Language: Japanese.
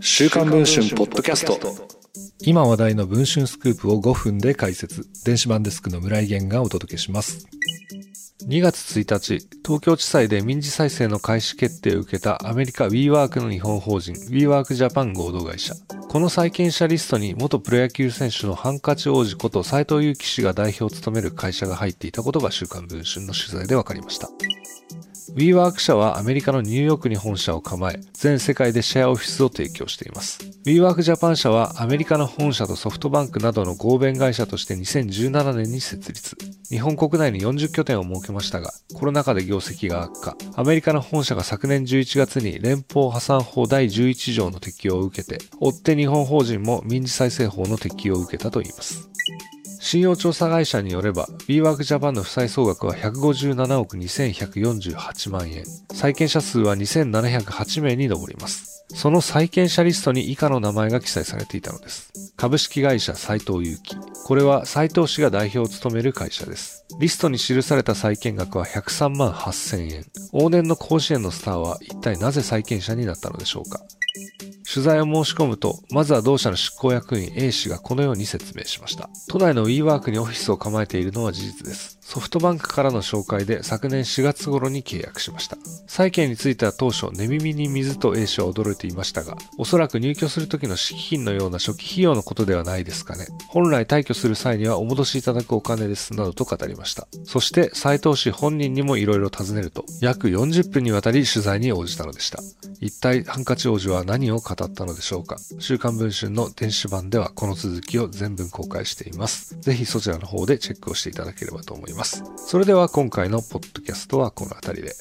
週刊文春ポッドキャスト今話題の文春スクープを5分で解説電子版デスクの村井源がお届けします2月1日、東京地裁で民事再生の開始決定を受けたアメリカ WeWork の日本法人 WeWork Japan 合同会社。この債権者リストに元プロ野球選手のハンカチ王子こと斉藤祐樹氏が代表を務める会社が入っていたことが週刊文春の取材で分かりました。WeWork 社はアメリカのニューヨークに本社を構え、全世界でシェアオフィスを提供しています。WeWork Japan 社はアメリカの本社とソフトバンクなどの合弁会社として2017年に設立。日本国内に40拠点を設けましたが、コロナ禍で業績が悪化。アメリカの本社が昨年11月に連邦破産法第11条の適用を受けて、追って日本法人も民事再生法の適用を受けたといいます。信用調査会社によれば、WeWork Japan の負債総額は157億2148万円。債権者数は2708名に上ります。その債権者リストに以下の名前が記載されていたのです。株式会社斉藤祐樹。これは斉藤氏が代表を務める会社です。リストに記された債権額は103万8000円。往年の甲子園のスターは一体なぜ債権者になったのでしょうか取材を申し込むと、まずは同社の執行役員 A 氏がこのように説明しました。都内の WeWork にオフィスを構えているのは事実です。ソフトバンクからの紹介で昨年4月頃に契約しました。債権については当初、寝耳に水と A 氏は驚いていましたが、おそらく入居する時の敷金のような初期費用のことではないですかね。本来退去する際にはお戻しいただくお金です、などと語りました。そして斉藤氏本人にも色々尋ねると、約40分にわたり取材に応じたのでした。一体ハンカチ王子は何を語ったのでしょうか？週刊文春の電子版ではこの続きを全文公開しています。ぜひそちらの方でチェックをしていただければと思います。それでは今回のポッドキャストはこの辺りで。